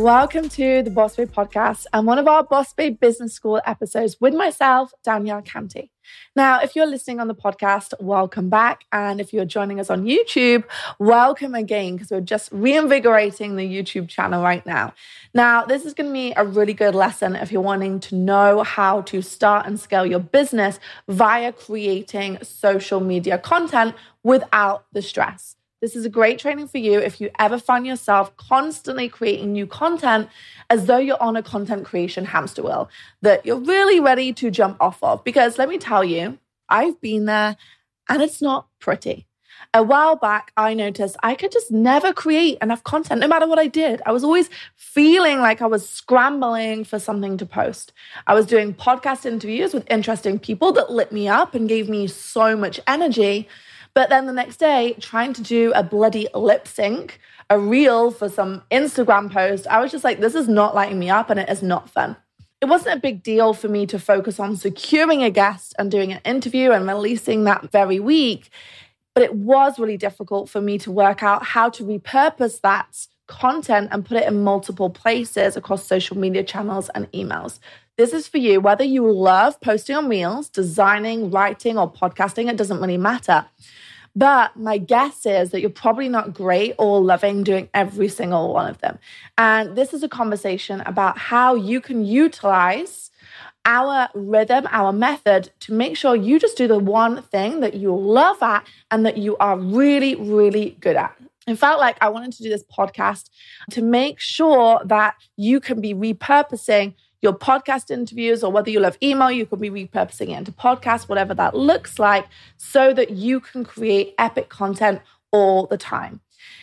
Welcome to the Boss Babe podcast and one of our Boss Babe Business School episodes with myself, Danielle Canty. Now, if you're listening on the podcast, welcome back. And if you're joining us on YouTube, welcome again, because we're just reinvigorating the YouTube channel right now. Now, this is going to be a really good lesson if you're wanting to know how to start and scale your business via creating social media content without the stress. This is a great training for you if you ever find yourself constantly creating new content as though you're on a content creation hamster wheel that you're really ready to jump off of. Because let me tell you, I've been there and it's not pretty. A while back, I noticed I could just never create enough content, no matter what I did. I was always feeling like I was scrambling for something to post. I was doing podcast interviews with interesting people that lit me up and gave me so much energy. But then the next day, trying to do a bloody lip sync, a reel for some Instagram post, I was just like, this is not lighting me up and it is not fun. It wasn't a big deal for me to focus on securing a guest and doing an interview and releasing that very week. But it was really difficult for me to work out how to repurpose that content and put it in multiple places across social media channels and emails. This is for you, whether you love posting on Reels, designing, writing, or podcasting, it doesn't really matter. But my guess is that you're probably not great or loving doing every single one of them. And this is a conversation about how you can utilize our rhythm, our method to make sure you just do the one thing that you love at and that you are really, really good at. It felt like I wanted to do this podcast to make sure that you can be repurposing your podcast interviews or whether you love email, you could be repurposing it into podcasts, whatever that looks like, so that you can create epic content all the time.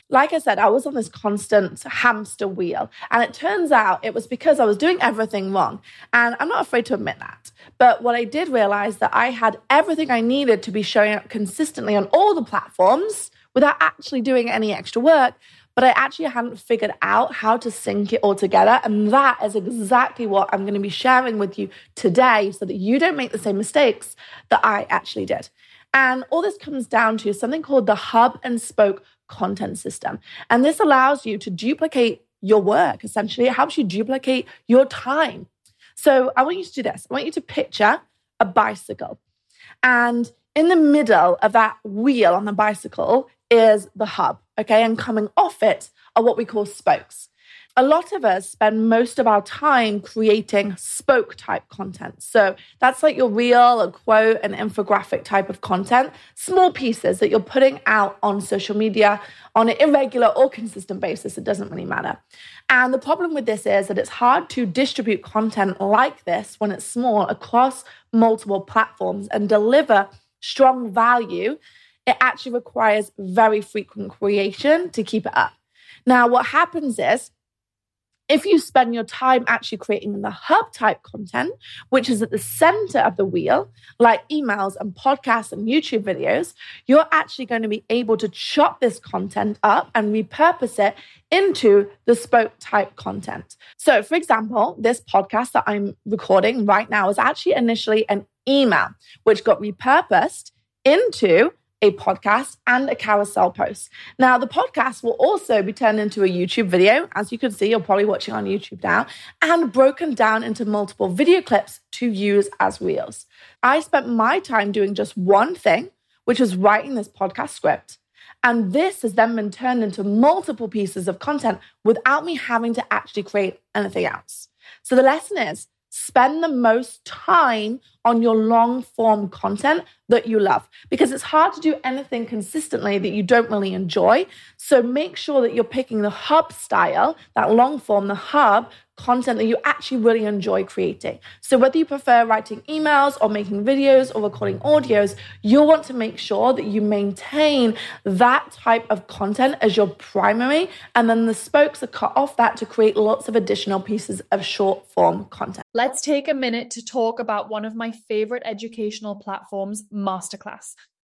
Like I said, I was on this constant hamster wheel. And it turns out it was because I was doing everything wrong. And I'm not afraid to admit that. But what I did realize that I had everything I needed to be showing up consistently on all the platforms without actually doing any extra work but I actually hadn't figured out how to sync it all together. And that is exactly what I'm going to be sharing with you today so that you don't make the same mistakes that I actually did. And all this comes down to something called the hub and spoke content system. And this allows you to duplicate your work, essentially. It helps you duplicate your time. So I want you to do this. I want you to picture a bicycle. And in the middle of that wheel on the bicycle is the hub, okay? And coming off it are what we call spokes. A lot of us spend most of our time creating spoke type content. So that's like your reel, a quote, an infographic type of content, small pieces that you're putting out on social media on an irregular or consistent basis. It doesn't really matter. And the problem with this is that it's hard to distribute content like this when it's small across multiple platforms and deliver strong value it actually requires very frequent creation to keep it up. Now, what happens is if you spend your time actually creating the hub type content, which is at the center of the wheel, like emails and podcasts and YouTube videos, you're actually going to be able to chop this content up and repurpose it into the spoke type content. So, for example, this podcast that I'm recording right now is actually initially an email, which got repurposed into a podcast and a carousel post. Now, the podcast will also be turned into a YouTube video. As you can see, you're probably watching on YouTube now, and broken down into multiple video clips to use as reels. I spent my time doing just one thing, which was writing this podcast script. And this has then been turned into multiple pieces of content without me having to actually create anything else. So the lesson is spend the most time on your long form content that you love because it's hard to do anything consistently that you don't really enjoy. So make sure that you're picking the hub style, that long form, the hub content that you actually really enjoy creating. So whether you prefer writing emails or making videos or recording audios, you'll want to make sure that you maintain that type of content as your primary and then the spokes are cut off that to create lots of additional pieces of short form content. Let's take a minute to talk about one of my favorite educational platforms, Masterclass.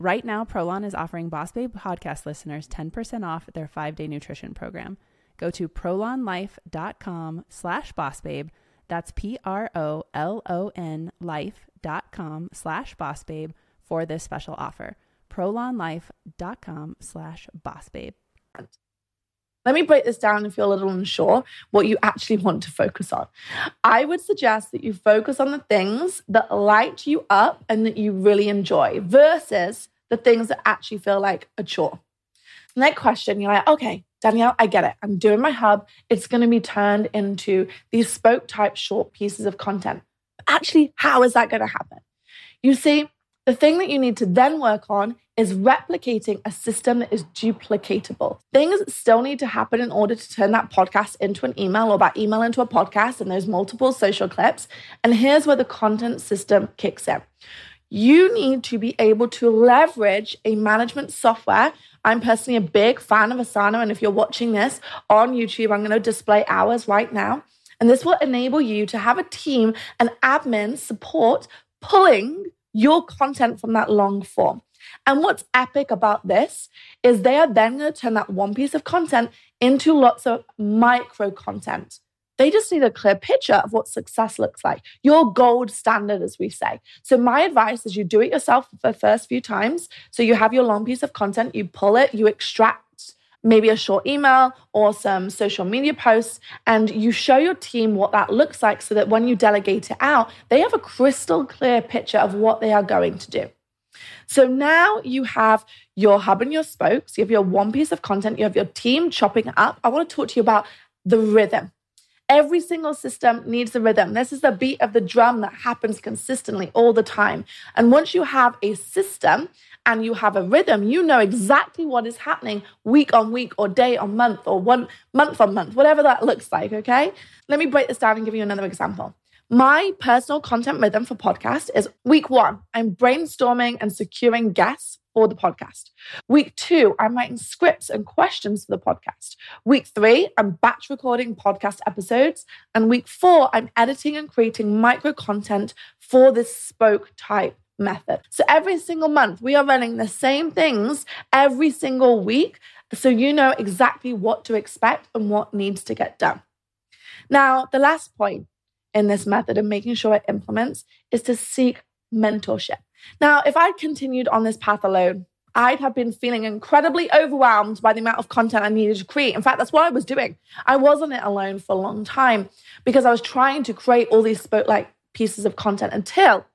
Right now, Prolon is offering Boss Babe podcast listeners 10% off their five-day nutrition program. Go to prolonlife.com slash bossbabe. That's P-R-O-L-O-N life.com slash bossbabe for this special offer. prolonlife.com slash bossbabe. Let me break this down if you're a little unsure what you actually want to focus on. I would suggest that you focus on the things that light you up and that you really enjoy versus the things that actually feel like a chore. Next question, you're like, okay, Danielle, I get it. I'm doing my hub. It's going to be turned into these spoke type short pieces of content. Actually, how is that going to happen? You see, the thing that you need to then work on is replicating a system that is duplicatable. Things still need to happen in order to turn that podcast into an email or that email into a podcast and those multiple social clips. And here's where the content system kicks in. You need to be able to leverage a management software. I'm personally a big fan of Asana. And if you're watching this on YouTube, I'm going to display ours right now. And this will enable you to have a team and admin support pulling your content from that long form. And what's epic about this is they are then going to turn that one piece of content into lots of micro content. They just need a clear picture of what success looks like, your gold standard, as we say. So, my advice is you do it yourself for the first few times. So, you have your long piece of content, you pull it, you extract maybe a short email or some social media posts, and you show your team what that looks like so that when you delegate it out, they have a crystal clear picture of what they are going to do. So now you have your hub and your spokes, you have your one piece of content, you have your team chopping up. I want to talk to you about the rhythm. Every single system needs a rhythm. This is the beat of the drum that happens consistently all the time. And once you have a system and you have a rhythm, you know exactly what is happening week on week or day on month or one month on month, whatever that looks like. Okay. Let me break this down and give you another example. My personal content rhythm for podcast is week one, I'm brainstorming and securing guests for the podcast. Week two, I'm writing scripts and questions for the podcast. Week three, I'm batch recording podcast episodes. And week four, I'm editing and creating micro content for this spoke type method. So every single month, we are running the same things every single week. So you know exactly what to expect and what needs to get done. Now, the last point in this method and making sure it implements is to seek mentorship. Now, if I'd continued on this path alone, I'd have been feeling incredibly overwhelmed by the amount of content I needed to create. In fact, that's what I was doing. I was on it alone for a long time because I was trying to create all these spotlight pieces of content until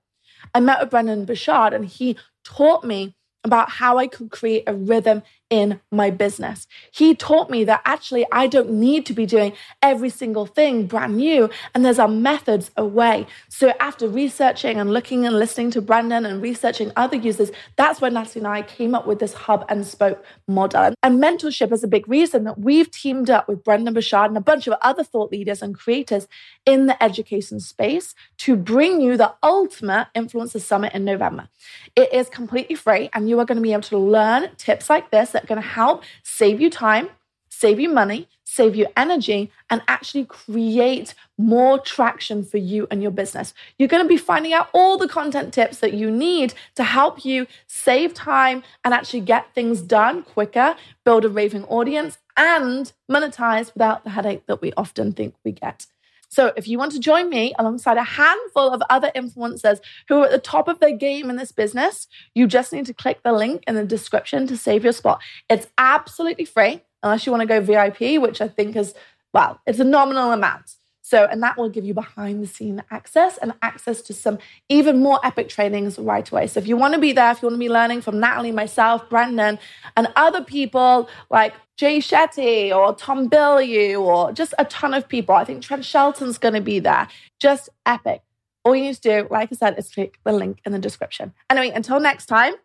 I met with Brendon Burchard and he taught me about how I could create a rhythm in my business. He taught me that actually I don't need to be doing every single thing brand new, and there's a methods away. So after researching and looking and listening to Brendon and researching other users, that's when Natalie and I came up with this hub and spoke model. And mentorship is a big reason that we've teamed up with Brendon Burchard and a bunch of other thought leaders and creators in the education space to bring you the ultimate influencer summit in November. It is completely free, and you are going to be able to learn tips like this that to help save you time, save you money, save you energy, and actually create more traction for you and your business. You're going to be finding out all the content tips that you need to help you save time and actually get things done quicker, build a raving audience, and monetize without the headache that we often think we get. So if you want to join me alongside a handful of other influencers who are at the top of their game in this business, you just need to click the link in the description to save your spot. It's absolutely free unless you want to go VIP, which I think is, well, it's a nominal amount. So, and that will give you behind the scene access and access to some even more epic trainings right away. So, if you want to be there, if you want to be learning from Natalie, myself, Brendon, and other people like Jay Shetty or Tom Bilyeu or just a ton of people, I think Trent Shelton's going to be there. Just epic. All you need to do, like I said, is click the link in the description. Anyway, until next time,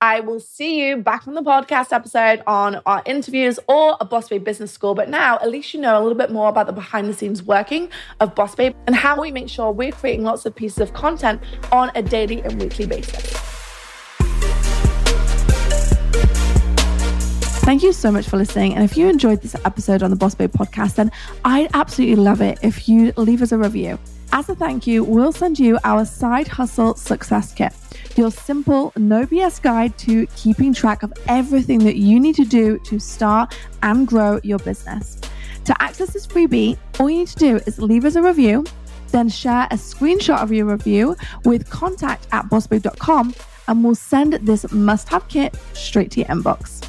I will see you back on the podcast episode on our interviews or a Boss Babe Business School. But now, at least you know a little bit more about the behind the scenes working of Boss Babe and how we make sure we're creating lots of pieces of content on a daily and weekly basis. Thank you so much for listening. And if you enjoyed this episode on the Boss Babe podcast, then I'd absolutely love it if you leave us a review. As a thank you, we'll send you our side hustle success kit your simple, no BS guide to keeping track of everything that you need to do to start and grow your business. To access this freebie, all you need to do is leave us a review, then share a screenshot of your review with contact at bossbabe.com, and we'll send this must have kit straight to your inbox.